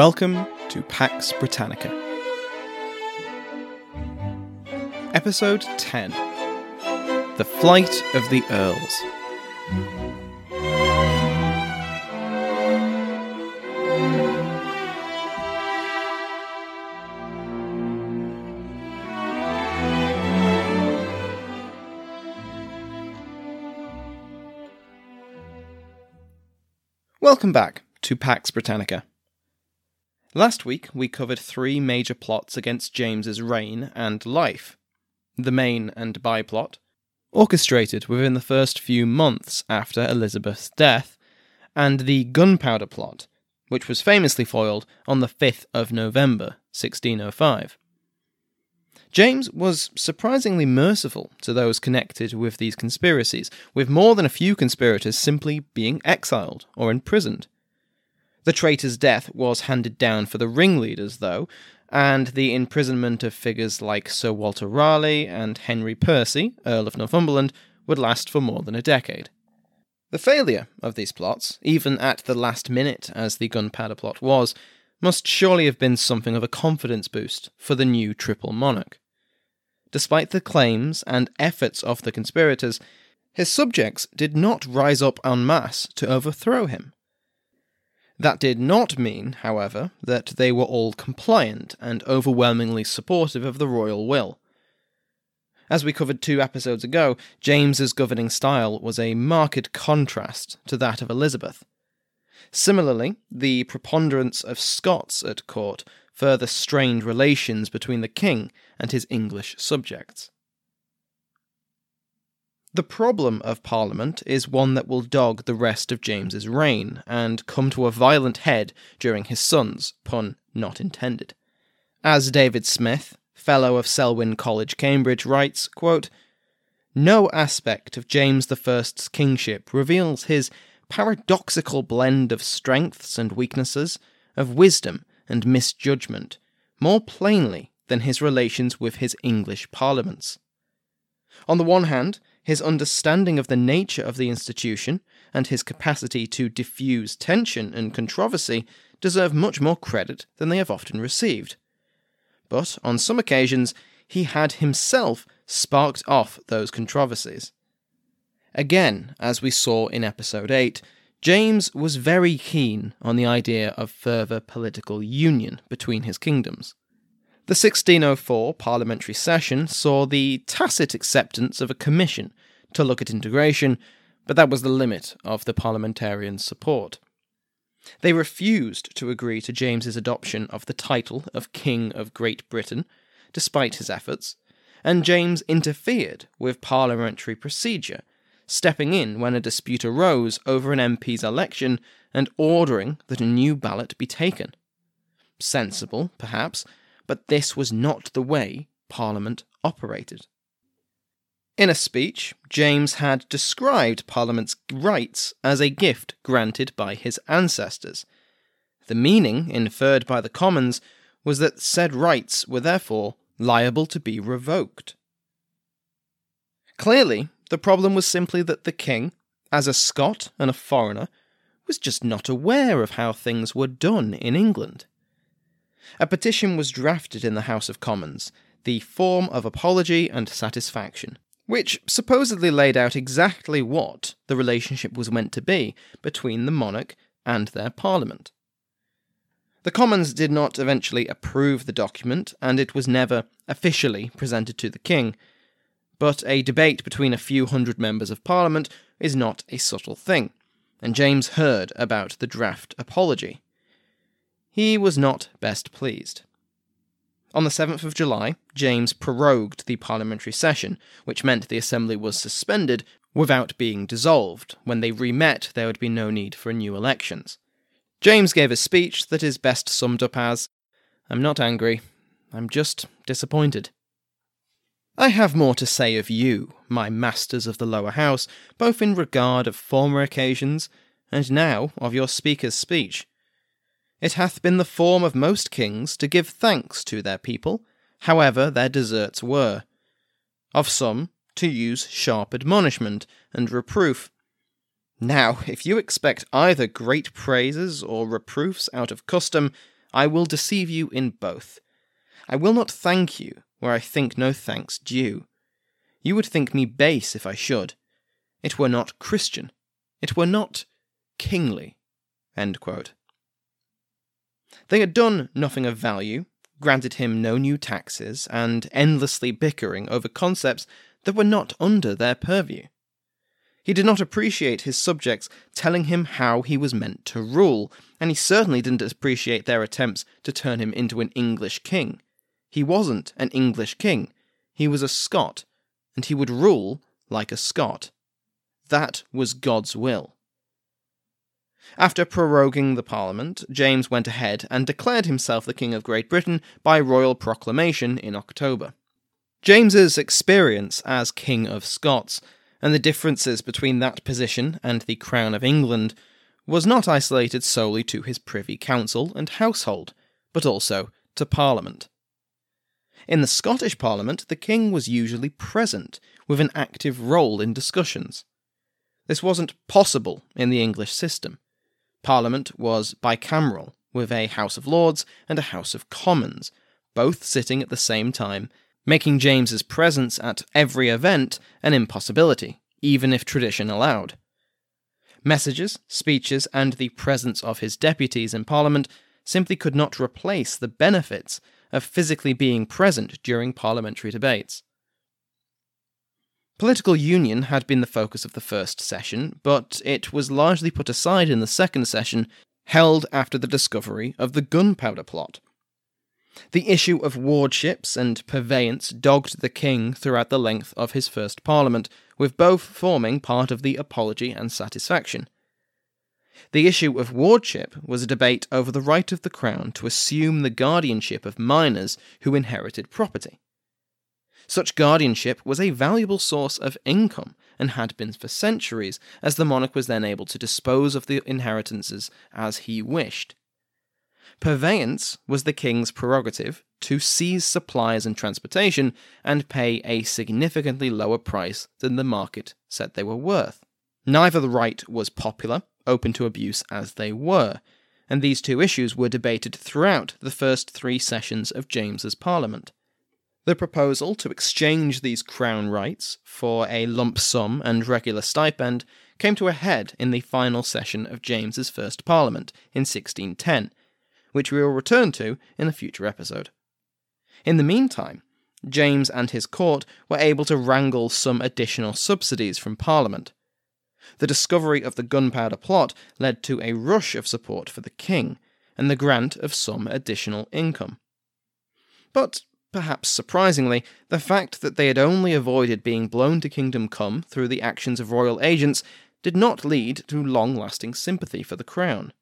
Welcome to Pax Britannica. Episode 10 The Flight of the Earls. Welcome back to Pax Britannica. Last week, we covered three major plots against James's reign and life the main and bye plot, orchestrated within the first few months after Elizabeth's death, and the gunpowder plot, which was famously foiled on the 5th of November, 1605. James was surprisingly merciful to those connected with these conspiracies, with more than a few conspirators simply being exiled or imprisoned. The traitor's death was handed down for the ringleaders, though, and the imprisonment of figures like Sir Walter Raleigh and Henry Percy, Earl of Northumberland, would last for more than a decade. The failure of these plots, even at the last minute as the gunpowder plot was, must surely have been something of a confidence boost for the new triple monarch. Despite the claims and efforts of the conspirators, his subjects did not rise up en masse to overthrow him. That did not mean, however, that they were all compliant and overwhelmingly supportive of the royal will. As we covered two episodes ago, James's governing style was a marked contrast to that of Elizabeth. Similarly, the preponderance of Scots at court further strained relations between the king and his English subjects. The problem of Parliament is one that will dog the rest of James's reign and come to a violent head during his son's, pun not intended. As David Smith, Fellow of Selwyn College, Cambridge, writes, quote, No aspect of James I's kingship reveals his paradoxical blend of strengths and weaknesses, of wisdom and misjudgment, more plainly than his relations with his English parliaments. On the one hand, his understanding of the nature of the institution and his capacity to diffuse tension and controversy deserve much more credit than they have often received. But on some occasions, he had himself sparked off those controversies. Again, as we saw in episode 8, James was very keen on the idea of further political union between his kingdoms. The 1604 parliamentary session saw the tacit acceptance of a commission to look at integration, but that was the limit of the parliamentarians' support. They refused to agree to James's adoption of the title of King of Great Britain, despite his efforts, and James interfered with parliamentary procedure, stepping in when a dispute arose over an MP's election and ordering that a new ballot be taken. Sensible, perhaps, but this was not the way Parliament operated. In a speech, James had described Parliament's rights as a gift granted by his ancestors. The meaning inferred by the Commons was that said rights were therefore liable to be revoked. Clearly, the problem was simply that the king, as a Scot and a foreigner, was just not aware of how things were done in England. A petition was drafted in the House of Commons, the Form of Apology and Satisfaction, which supposedly laid out exactly what the relationship was meant to be between the monarch and their parliament. The Commons did not eventually approve the document, and it was never officially presented to the King. But a debate between a few hundred members of Parliament is not a subtle thing, and James heard about the draft apology. He was not best pleased. On the 7th of July, James prorogued the parliamentary session, which meant the Assembly was suspended without being dissolved. When they re-met, there would be no need for new elections. James gave a speech that is best summed up as I'm not angry, I'm just disappointed. I have more to say of you, my masters of the lower house, both in regard of former occasions, and now of your speaker's speech. It hath been the form of most kings to give thanks to their people, however their deserts were. Of some, to use sharp admonishment and reproof, now, if you expect either great praises or reproofs out of custom, I will deceive you in both. I will not thank you where I think no thanks due. You would think me base if I should. It were not Christian. It were not kingly. They had done nothing of value, granted him no new taxes, and endlessly bickering over concepts that were not under their purview. He did not appreciate his subjects telling him how he was meant to rule, and he certainly didn't appreciate their attempts to turn him into an English king. He wasn't an English king, he was a Scot, and he would rule like a Scot. That was God's will. After proroguing the Parliament, James went ahead and declared himself the King of Great Britain by royal proclamation in October. James's experience as King of Scots and the differences between that position and the Crown of England was not isolated solely to his Privy Council and household, but also to Parliament. In the Scottish Parliament, the King was usually present, with an active role in discussions. This wasn't possible in the English system. Parliament was bicameral, with a House of Lords and a House of Commons, both sitting at the same time making James's presence at every event an impossibility, even if tradition allowed. Messages, speeches, and the presence of his deputies in Parliament simply could not replace the benefits of physically being present during parliamentary debates. Political union had been the focus of the first session, but it was largely put aside in the second session, held after the discovery of the gunpowder plot. The issue of wardships and purveyance dogged the king throughout the length of his first parliament, with both forming part of the apology and satisfaction. The issue of wardship was a debate over the right of the crown to assume the guardianship of minors who inherited property. Such guardianship was a valuable source of income and had been for centuries, as the monarch was then able to dispose of the inheritances as he wished. Purveyance was the king's prerogative to seize supplies and transportation and pay a significantly lower price than the market said they were worth. Neither the right was popular, open to abuse as they were, and these two issues were debated throughout the first three sessions of James's Parliament. The proposal to exchange these crown rights for a lump sum and regular stipend came to a head in the final session of James's first Parliament in 1610, which we will return to in a future episode. In the meantime, James and his court were able to wrangle some additional subsidies from Parliament. The discovery of the gunpowder plot led to a rush of support for the king and the grant of some additional income. But, perhaps surprisingly, the fact that they had only avoided being blown to kingdom come through the actions of royal agents did not lead to long lasting sympathy for the crown.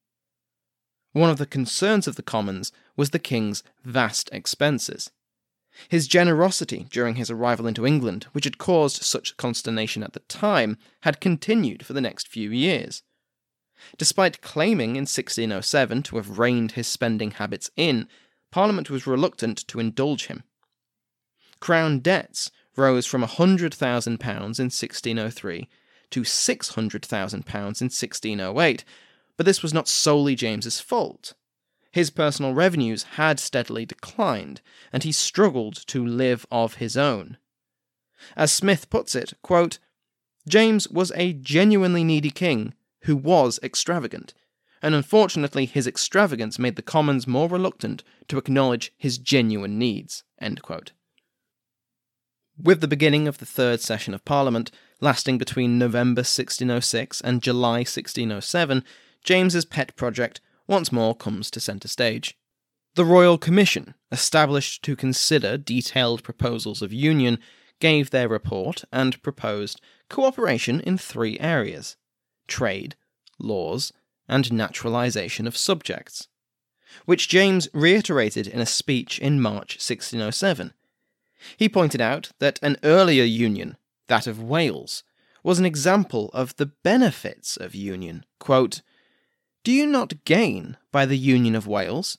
One of the concerns of the Commons was the king's vast expenses. His generosity during his arrival into England, which had caused such consternation at the time, had continued for the next few years. Despite claiming in 1607 to have reined his spending habits in, Parliament was reluctant to indulge him. Crown debts rose from £100,000 in 1603 to £600,000 in 1608, But this was not solely James's fault. His personal revenues had steadily declined, and he struggled to live of his own. As Smith puts it, quote, James was a genuinely needy king who was extravagant, and unfortunately his extravagance made the Commons more reluctant to acknowledge his genuine needs. With the beginning of the third session of Parliament, lasting between November 1606 and July 1607, James's pet project once more comes to centre stage. The Royal Commission, established to consider detailed proposals of union, gave their report and proposed cooperation in three areas trade, laws, and naturalisation of subjects, which James reiterated in a speech in March 1607. He pointed out that an earlier union, that of Wales, was an example of the benefits of union. Quote, Do you not gain by the union of Wales?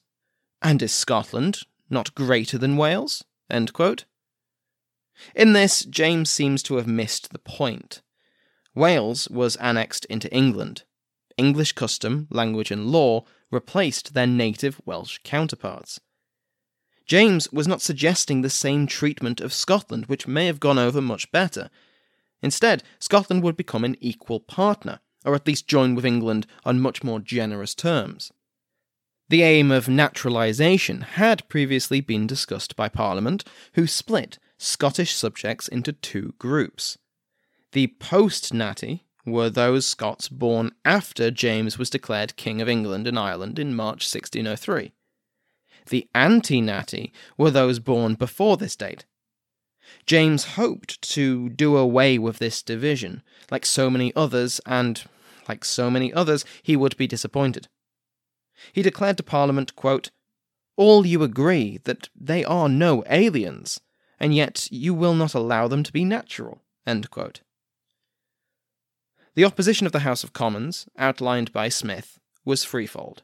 And is Scotland not greater than Wales? In this, James seems to have missed the point. Wales was annexed into England, English custom, language, and law replaced their native Welsh counterparts. James was not suggesting the same treatment of Scotland, which may have gone over much better. Instead, Scotland would become an equal partner, or at least join with England on much more generous terms. The aim of naturalisation had previously been discussed by Parliament, who split Scottish subjects into two groups. The post nati, were those Scots born after James was declared King of England and Ireland in March 1603. The ante nati were those born before this date. James hoped to do away with this division, like so many others, and, like so many others, he would be disappointed. He declared to Parliament, quote, All you agree that they are no aliens, and yet you will not allow them to be natural. End quote. The opposition of the House of Commons, outlined by Smith, was threefold.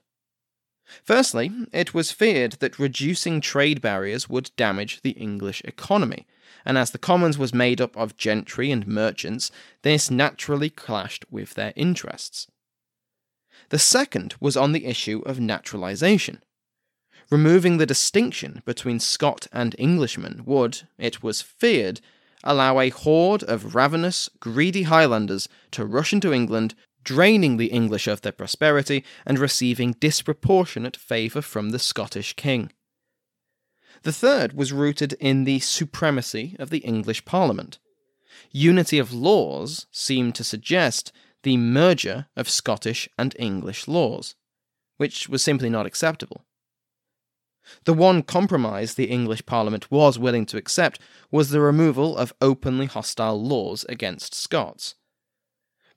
Firstly, it was feared that reducing trade barriers would damage the English economy, and as the Commons was made up of gentry and merchants, this naturally clashed with their interests. The second was on the issue of naturalisation. Removing the distinction between Scot and Englishman would, it was feared, allow a horde of ravenous, greedy Highlanders to rush into England, draining the English of their prosperity and receiving disproportionate favour from the Scottish king. The third was rooted in the supremacy of the English Parliament. Unity of laws seemed to suggest the merger of Scottish and English laws, which was simply not acceptable. The one compromise the English Parliament was willing to accept was the removal of openly hostile laws against Scots.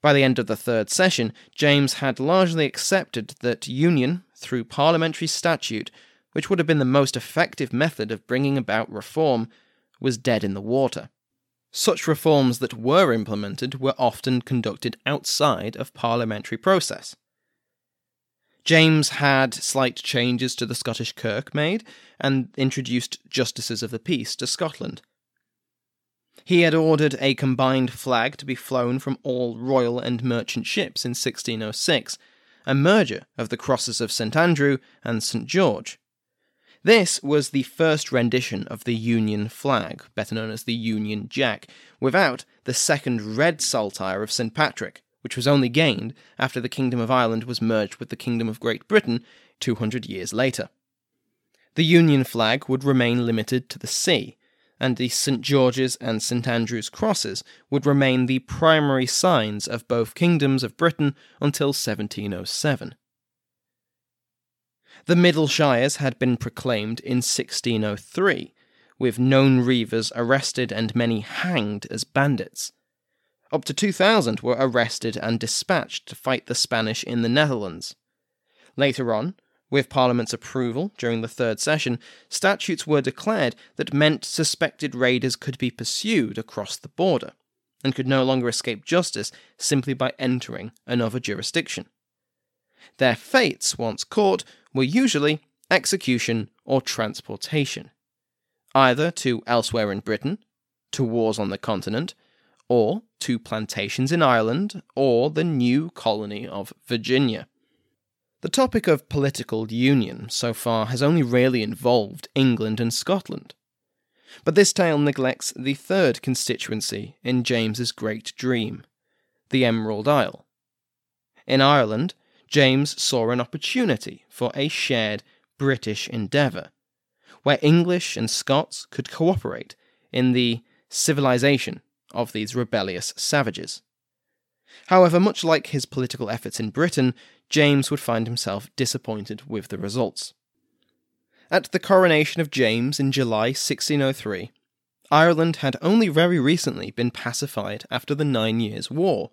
By the end of the third session, James had largely accepted that union, through parliamentary statute, which would have been the most effective method of bringing about reform, was dead in the water. Such reforms that were implemented were often conducted outside of parliamentary process. James had slight changes to the Scottish Kirk made and introduced justices of the peace to Scotland. He had ordered a combined flag to be flown from all royal and merchant ships in 1606, a merger of the crosses of St Andrew and St George. This was the first rendition of the Union flag, better known as the Union Jack, without the second red saltire of St Patrick, which was only gained after the Kingdom of Ireland was merged with the Kingdom of Great Britain 200 years later. The Union flag would remain limited to the sea, and the St George's and St Andrew's crosses would remain the primary signs of both kingdoms of Britain until 1707. The Middle Shires had been proclaimed in 1603, with known reivers arrested and many hanged as bandits. Up to 2,000 were arrested and dispatched to fight the Spanish in the Netherlands. Later on, with Parliament's approval during the third session, statutes were declared that meant suspected raiders could be pursued across the border and could no longer escape justice simply by entering another jurisdiction. Their fates, once caught, were usually execution or transportation, either to elsewhere in Britain, to wars on the continent, or to plantations in Ireland or the new colony of Virginia. The topic of political union so far has only really involved England and Scotland. But this tale neglects the third constituency in James's great dream the Emerald Isle. In Ireland, James saw an opportunity for a shared British endeavour, where English and Scots could cooperate in the civilization of these rebellious savages. However, much like his political efforts in Britain, James would find himself disappointed with the results. At the coronation of James in July 1603, Ireland had only very recently been pacified after the Nine Years' War,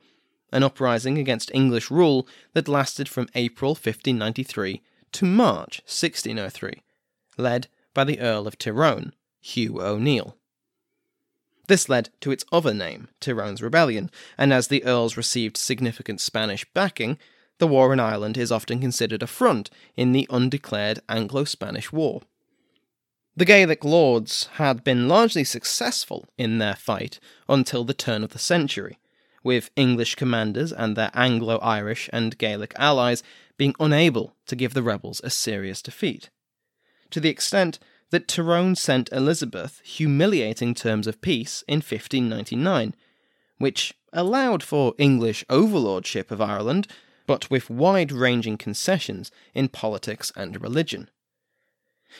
an uprising against English rule that lasted from April 1593 to March 1603, led by the Earl of Tyrone, Hugh O'Neill. This led to its other name, Tyrone's Rebellion, and as the Earls received significant Spanish backing, the war in Ireland is often considered a front in the undeclared Anglo Spanish War. The Gaelic lords had been largely successful in their fight until the turn of the century, with English commanders and their Anglo Irish and Gaelic allies being unable to give the rebels a serious defeat. To the extent that Tyrone sent Elizabeth humiliating terms of peace in 1599, which allowed for English overlordship of Ireland but with wide ranging concessions in politics and religion.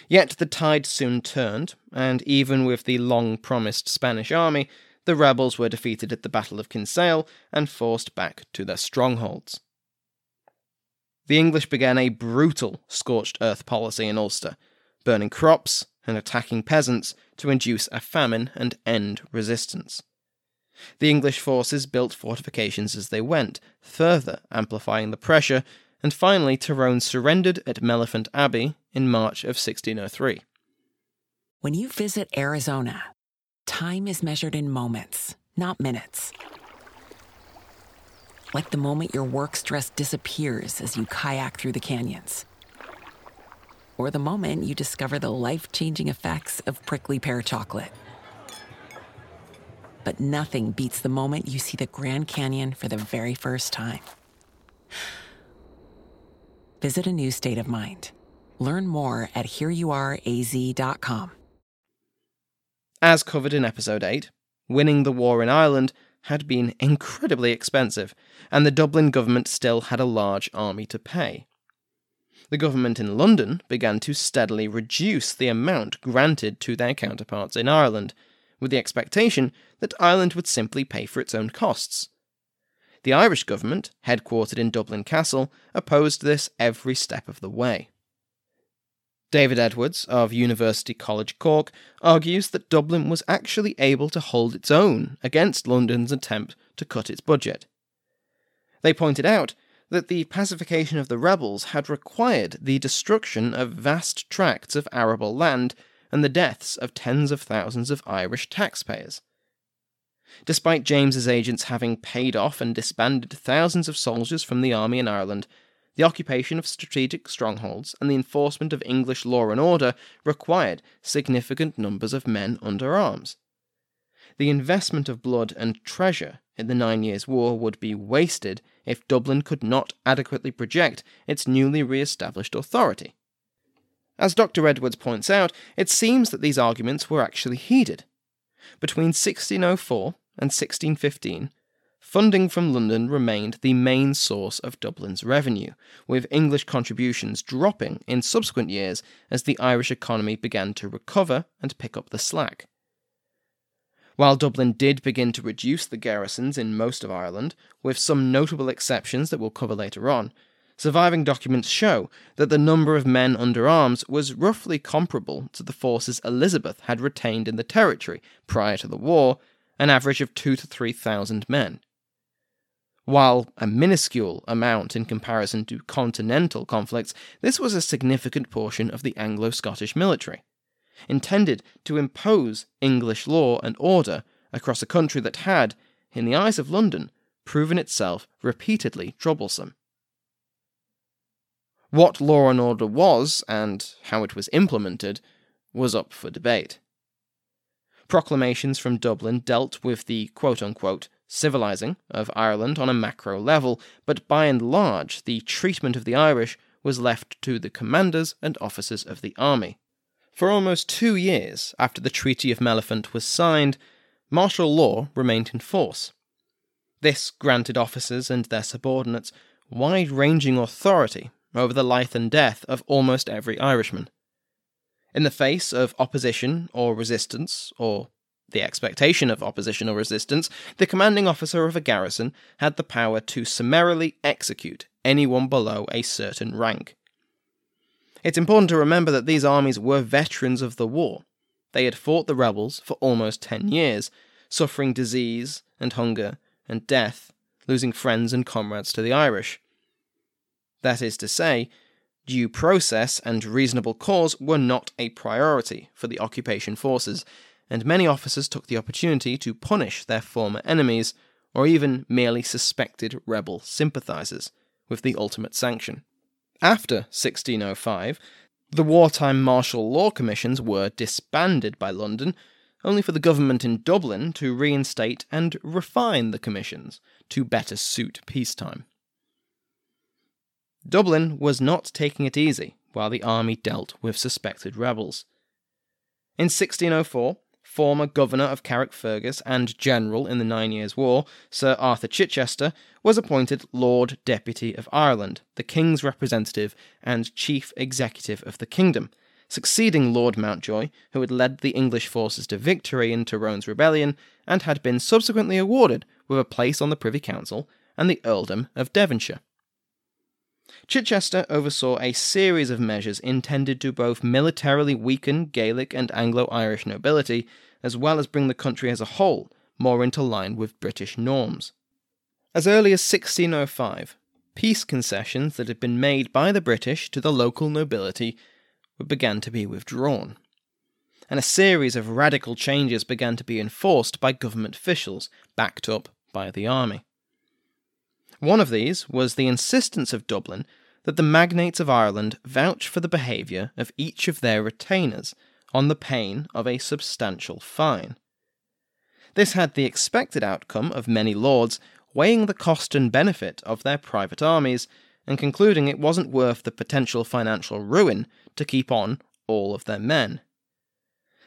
Yet the tide soon turned, and even with the long promised Spanish army, the rebels were defeated at the Battle of Kinsale and forced back to their strongholds. The English began a brutal scorched earth policy in Ulster, burning crops and attacking peasants to induce a famine and end resistance. The English forces built fortifications as they went, further amplifying the pressure, and finally Tyrone surrendered at Mellifont Abbey in March of 1603. When you visit Arizona, time is measured in moments, not minutes. Like the moment your work stress disappears as you kayak through the canyons. Or the moment you discover the life changing effects of prickly pear chocolate but nothing beats the moment you see the Grand Canyon for the very first time. Visit a new state of mind. Learn more at hereyouareaz.com. As covered in episode 8, winning the war in Ireland had been incredibly expensive, and the Dublin government still had a large army to pay. The government in London began to steadily reduce the amount granted to their counterparts in Ireland, with the expectation that Ireland would simply pay for its own costs. The Irish government, headquartered in Dublin Castle, opposed this every step of the way. David Edwards of University College Cork argues that Dublin was actually able to hold its own against London's attempt to cut its budget. They pointed out that the pacification of the rebels had required the destruction of vast tracts of arable land and the deaths of tens of thousands of Irish taxpayers. Despite James's agents having paid off and disbanded thousands of soldiers from the army in Ireland, the occupation of strategic strongholds and the enforcement of English law and order required significant numbers of men under arms. The investment of blood and treasure in the Nine Years' War would be wasted if Dublin could not adequately project its newly re established authority. As Dr. Edwards points out, it seems that these arguments were actually heeded. Between 1604 and 1615, funding from London remained the main source of Dublin's revenue, with English contributions dropping in subsequent years as the Irish economy began to recover and pick up the slack. While Dublin did begin to reduce the garrisons in most of Ireland, with some notable exceptions that we'll cover later on, surviving documents show that the number of men under arms was roughly comparable to the forces Elizabeth had retained in the territory prior to the war, an average of two to three thousand men. While a minuscule amount in comparison to continental conflicts, this was a significant portion of the Anglo Scottish military, intended to impose English law and order across a country that had, in the eyes of London, proven itself repeatedly troublesome. What law and order was, and how it was implemented, was up for debate. Proclamations from Dublin dealt with the quote unquote civilizing of Ireland on a macro level, but by and large, the treatment of the Irish was left to the commanders and officers of the army. For almost two years after the Treaty of Mellifont was signed, martial law remained in force. This granted officers and their subordinates wide ranging authority over the life and death of almost every Irishman. In the face of opposition or resistance, or the expectation of opposition or resistance, the commanding officer of a garrison had the power to summarily execute anyone below a certain rank. It's important to remember that these armies were veterans of the war. They had fought the rebels for almost ten years, suffering disease and hunger and death, losing friends and comrades to the Irish. That is to say, due process and reasonable cause were not a priority for the occupation forces, and many officers took the opportunity to punish their former enemies or even merely suspected rebel sympathizers, with the ultimate sanction. After 1605, the wartime martial law commissions were disbanded by London, only for the government in Dublin to reinstate and refine the commissions to better suit peacetime. Dublin was not taking it easy while the army dealt with suspected rebels. In 1604, former governor of Carrickfergus and general in the Nine Years' War, Sir Arthur Chichester, was appointed Lord Deputy of Ireland, the King's representative and chief executive of the kingdom, succeeding Lord Mountjoy, who had led the English forces to victory in Tyrone's rebellion and had been subsequently awarded with a place on the Privy Council and the earldom of Devonshire. Chichester oversaw a series of measures intended to both militarily weaken Gaelic and Anglo Irish nobility, as well as bring the country as a whole more into line with British norms. As early as 1605, peace concessions that had been made by the British to the local nobility began to be withdrawn, and a series of radical changes began to be enforced by government officials, backed up by the army. One of these was the insistence of Dublin that the magnates of Ireland vouch for the behaviour of each of their retainers on the pain of a substantial fine. This had the expected outcome of many lords weighing the cost and benefit of their private armies and concluding it wasn't worth the potential financial ruin to keep on all of their men.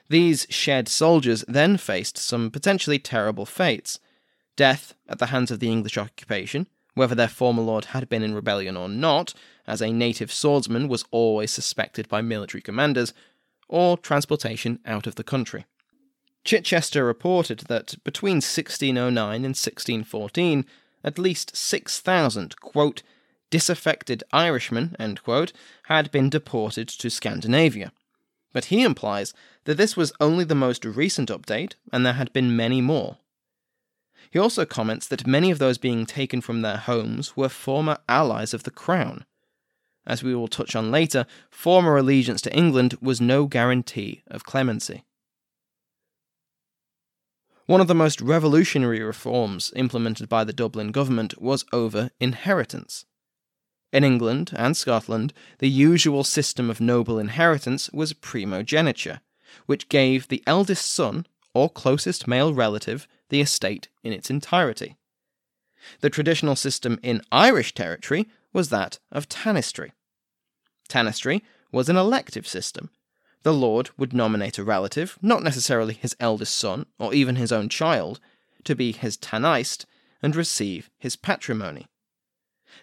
These shed soldiers then faced some potentially terrible fates death at the hands of the English occupation, whether their former lord had been in rebellion or not, as a native swordsman was always suspected by military commanders, or transportation out of the country. Chichester reported that between 1609 and 1614, at least 6,000, quote, disaffected Irishmen, quote, had been deported to Scandinavia. But he implies that this was only the most recent update, and there had been many more. He also comments that many of those being taken from their homes were former allies of the Crown. As we will touch on later, former allegiance to England was no guarantee of clemency. One of the most revolutionary reforms implemented by the Dublin government was over inheritance. In England and Scotland, the usual system of noble inheritance was primogeniture, which gave the eldest son or closest male relative the estate in its entirety. The traditional system in Irish territory was that of tanistry. Tanistry was an elective system. The lord would nominate a relative, not necessarily his eldest son or even his own child, to be his tanaist and receive his patrimony.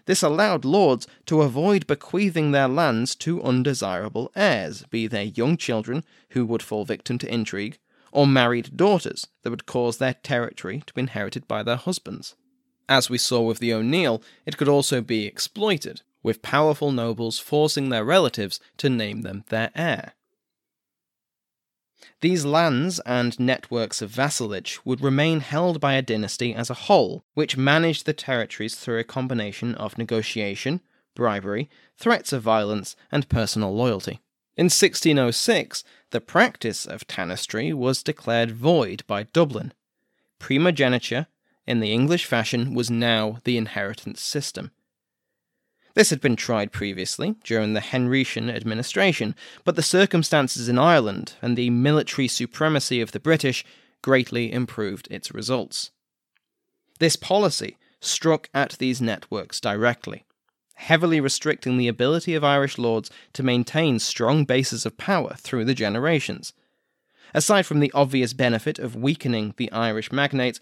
This allowed lords to avoid bequeathing their lands to undesirable heirs, be they young children who would fall victim to intrigue, or married daughters that would cause their territory to be inherited by their husbands. As we saw with the O'Neill, it could also be exploited, with powerful nobles forcing their relatives to name them their heir. These lands and networks of vassalage would remain held by a dynasty as a whole, which managed the territories through a combination of negotiation, bribery, threats of violence, and personal loyalty. In 1606, the practice of tanistry was declared void by Dublin. Primogeniture, in the English fashion, was now the inheritance system. This had been tried previously during the Henrician administration, but the circumstances in Ireland and the military supremacy of the British greatly improved its results. This policy struck at these networks directly, heavily restricting the ability of Irish lords to maintain strong bases of power through the generations. Aside from the obvious benefit of weakening the Irish magnates,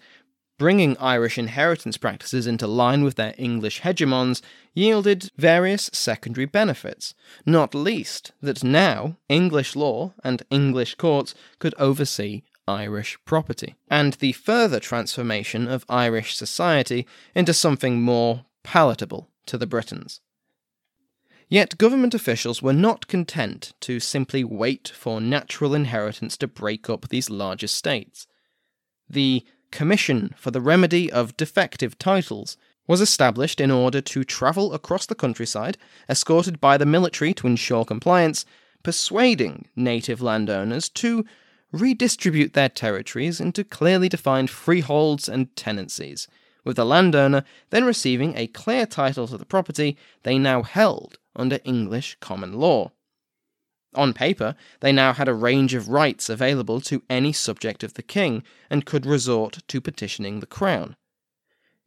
bringing Irish inheritance practices into line with their English hegemons yielded various secondary benefits, not least that now English law and English courts could oversee Irish property, and the further transformation of Irish society into something more palatable to the Britons. Yet government officials were not content to simply wait for natural inheritance to break up these large estates. The Commission for the Remedy of Defective Titles was established in order to travel across the countryside, escorted by the military to ensure compliance, persuading native landowners to redistribute their territories into clearly defined freeholds and tenancies, with the landowner then receiving a clear title to the property they now held under English common law. On paper, they now had a range of rights available to any subject of the king and could resort to petitioning the crown.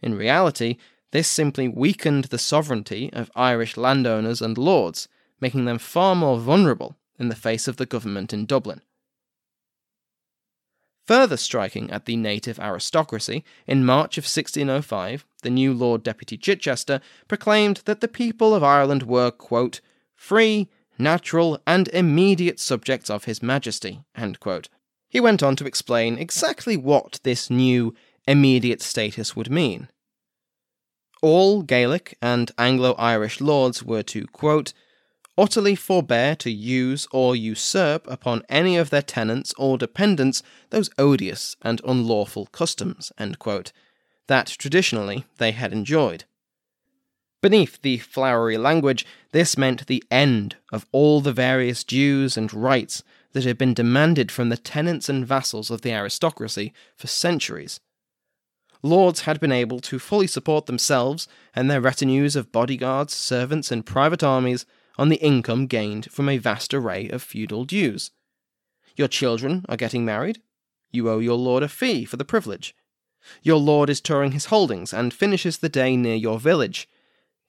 In reality, this simply weakened the sovereignty of Irish landowners and lords, making them far more vulnerable in the face of the government in Dublin. Further striking at the native aristocracy, in March of 1605, the new Lord Deputy Chichester proclaimed that the people of Ireland were, quote, free, natural, and immediate subjects of His Majesty. He went on to explain exactly what this new immediate status would mean. All Gaelic and Anglo Irish lords were to, quote, utterly forbear to use or usurp upon any of their tenants or dependents those odious and unlawful customs, that traditionally they had enjoyed. Beneath the flowery language, this meant the end of all the various dues and rights that had been demanded from the tenants and vassals of the aristocracy for centuries. Lords had been able to fully support themselves and their retinues of bodyguards, servants, and private armies on the income gained from a vast array of feudal dues. Your children are getting married. You owe your lord a fee for the privilege. Your lord is touring his holdings and finishes the day near your village.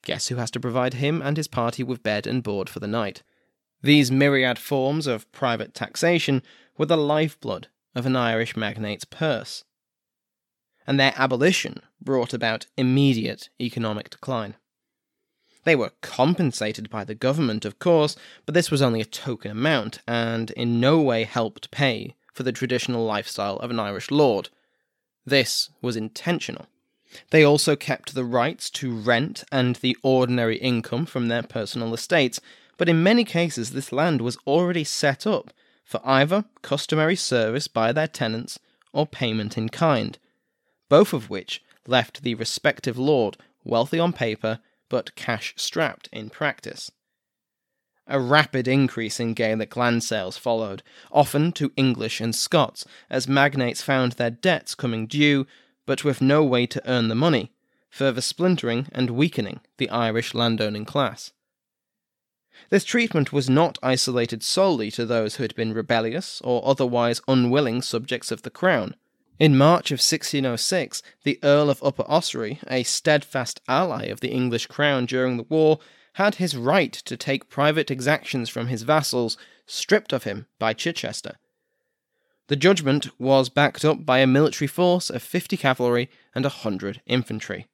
Guess who has to provide him and his party with bed and board for the night? These myriad forms of private taxation were the lifeblood of an Irish magnate's purse. And their abolition brought about immediate economic decline. They were compensated by the government, of course, but this was only a token amount and in no way helped pay for the traditional lifestyle of an Irish lord. This was intentional. They also kept the rights to rent and the ordinary income from their personal estates, but in many cases this land was already set up for either customary service by their tenants or payment in kind, both of which left the respective lord wealthy on paper but cash strapped in practice. A rapid increase in Gaelic land sales followed, often to English and Scots, as magnates found their debts coming due, but with no way to earn the money, further splintering and weakening the Irish landowning class. This treatment was not isolated solely to those who had been rebellious or otherwise unwilling subjects of the crown. In March of 1606, the Earl of Upper Ossory, a steadfast ally of the English crown during the war, had his right to take private exactions from his vassals stripped of him by Chichester. The judgment was backed up by a military force of 50 cavalry and a 100 infantry,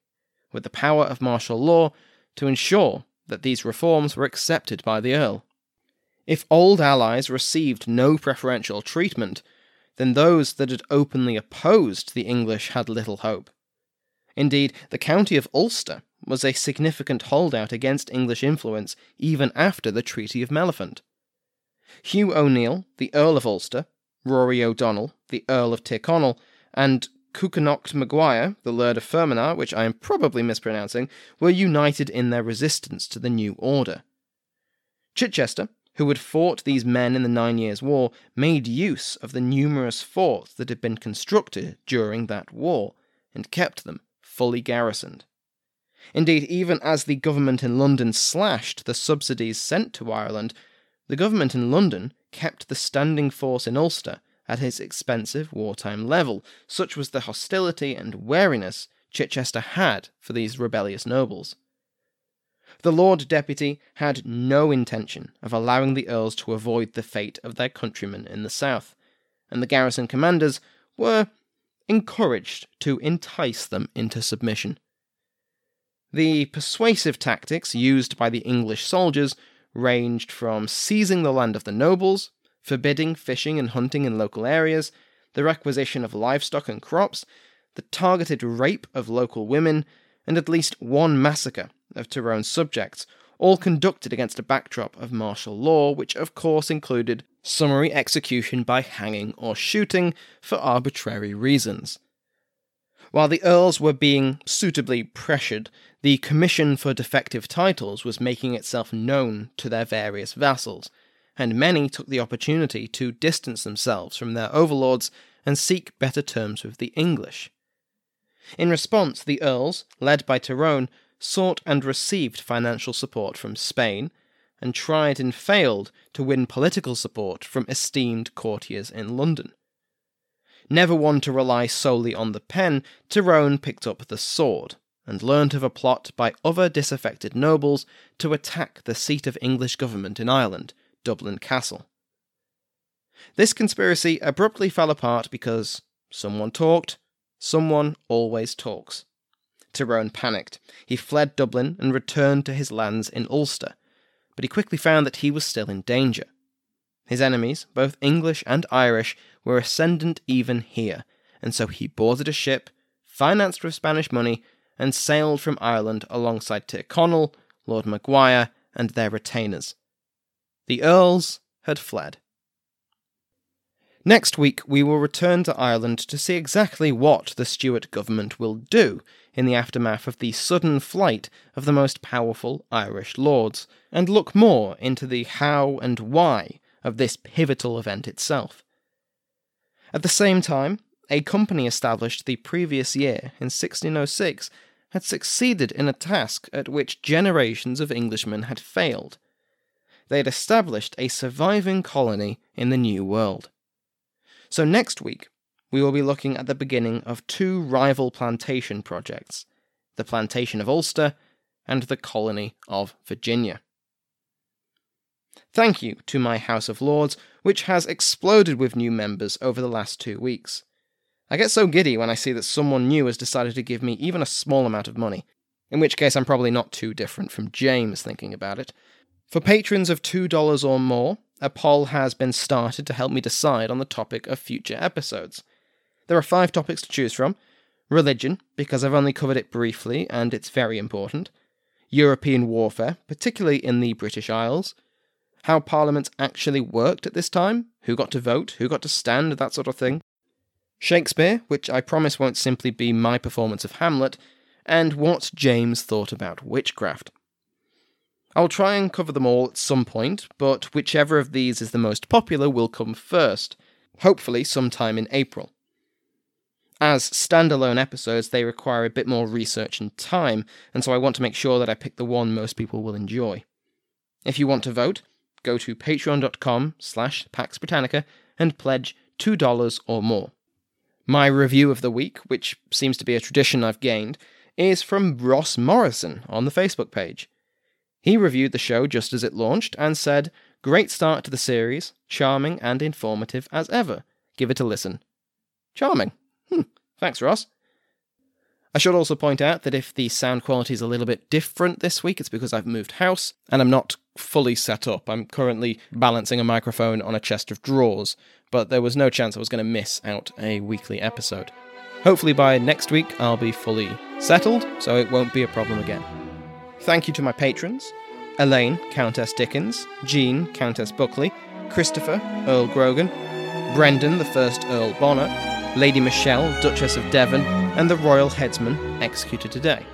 with the power of martial law to ensure that these reforms were accepted by the Earl. If old allies received no preferential treatment, then those that had openly opposed the English had little hope. Indeed, the county of Ulster was a significant holdout against English influence even after the Treaty of Mellifont. Hugh O'Neill, the Earl of Ulster, Rory O'Donnell, the Earl of Tyrconnell, and Cuchanocht Maguire, the Laird of Fermanagh, which I am probably mispronouncing, were united in their resistance to the new order. Chichester, who had fought these men in the Nine Years' War, made use of the numerous forts that had been constructed during that war, and kept them fully garrisoned. Indeed, even as the government in London slashed the subsidies sent to Ireland, the government in London kept the standing force in Ulster at its expensive wartime level. Such was the hostility and wariness Chichester had for these rebellious nobles. The Lord Deputy had no intention of allowing the Earls to avoid the fate of their countrymen in the south, and the garrison commanders were encouraged to entice them into submission. The persuasive tactics used by the English soldiers ranged from seizing the land of the nobles, forbidding fishing and hunting in local areas, the requisition of livestock and crops, the targeted rape of local women, and at least one massacre of Tyrone's subjects, all conducted against a backdrop of martial law, which of course included summary execution by hanging or shooting for arbitrary reasons. While the earls were being suitably pressured, the Commission for Defective Titles was making itself known to their various vassals, and many took the opportunity to distance themselves from their overlords and seek better terms with the English. In response, the earls, led by Tyrone, sought and received financial support from Spain, and tried and failed to win political support from esteemed courtiers in London. Never one to rely solely on the pen, Tyrone picked up the sword and learnt of a plot by other disaffected nobles to attack the seat of English government in Ireland, Dublin Castle. This conspiracy abruptly fell apart because someone talked, someone always talks. Tyrone panicked. He fled Dublin and returned to his lands in Ulster, but he quickly found that he was still in danger. His enemies, both English and Irish, were ascendant even here, and so he boarded a ship, financed with Spanish money, and sailed from Ireland alongside Tyrconnell, Lord Maguire, and their retainers. The Earls had fled. Next week, we will return to Ireland to see exactly what the Stuart government will do in the aftermath of the sudden flight of the most powerful Irish lords, and look more into the how and why of this pivotal event itself. At the same time, a company established the previous year in 1606 had succeeded in a task at which generations of Englishmen had failed. They had established a surviving colony in the New World. So next week, we will be looking at the beginning of two rival plantation projects the Plantation of Ulster and the Colony of Virginia. Thank you to my House of Lords, which has exploded with new members over the last two weeks. I get so giddy when I see that someone new has decided to give me even a small amount of money, in which case I'm probably not too different from James thinking about it. For patrons of $2 or more, a poll has been started to help me decide on the topic of future episodes. There are five topics to choose from. Religion, because I've only covered it briefly and it's very important, European warfare, particularly in the British Isles, how parliaments actually worked at this time, who got to vote, who got to stand, that sort of thing, Shakespeare, which I promise won't simply be my performance of Hamlet, and what James thought about witchcraft. I'll try and cover them all at some point, but whichever of these is the most popular will come first, hopefully sometime in April. As standalone episodes, they require a bit more research and time, and so I want to make sure that I pick the one most people will enjoy. If you want to vote, go to patreon.com slash Pax Britannica and pledge $2 or more. My review of the week, which seems to be a tradition I've gained, is from Ross Morrison on the Facebook page. He reviewed the show just as it launched and said, Great start to the series, charming and informative as ever. Give it a listen. Charming. Hmm. Thanks, Ross. I should also point out that if the sound quality is a little bit different this week, it's because I've moved house and I'm not fully set up. I'm currently balancing a microphone on a chest of drawers, but there was no chance I was going to miss out a weekly episode. Hopefully, by next week, I'll be fully settled, so it won't be a problem again. Thank you to my patrons. Elaine, Countess Dickens, Jean, Countess Buckley, Christopher, Earl Grogan, Brendan, the first Earl Bonner, Lady Michelle, Duchess of Devon, and the royal headsman executed today.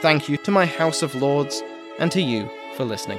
Thank you to my House of Lords and to you for listening.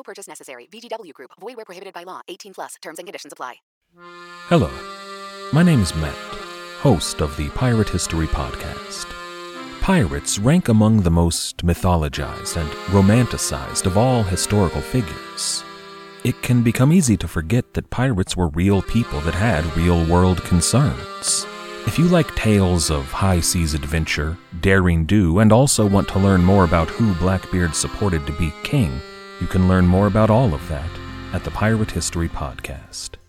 No purchase necessary. VGW Group. Void where prohibited by law. 18 plus. Terms and conditions apply. Hello, my name is Matt, host of the Pirate History Podcast. Pirates rank among the most mythologized and romanticized of all historical figures. It can become easy to forget that pirates were real people that had real world concerns. If you like tales of high seas adventure, daring do, and also want to learn more about who Blackbeard supported to be king, you can learn more about all of that at the Pirate History Podcast.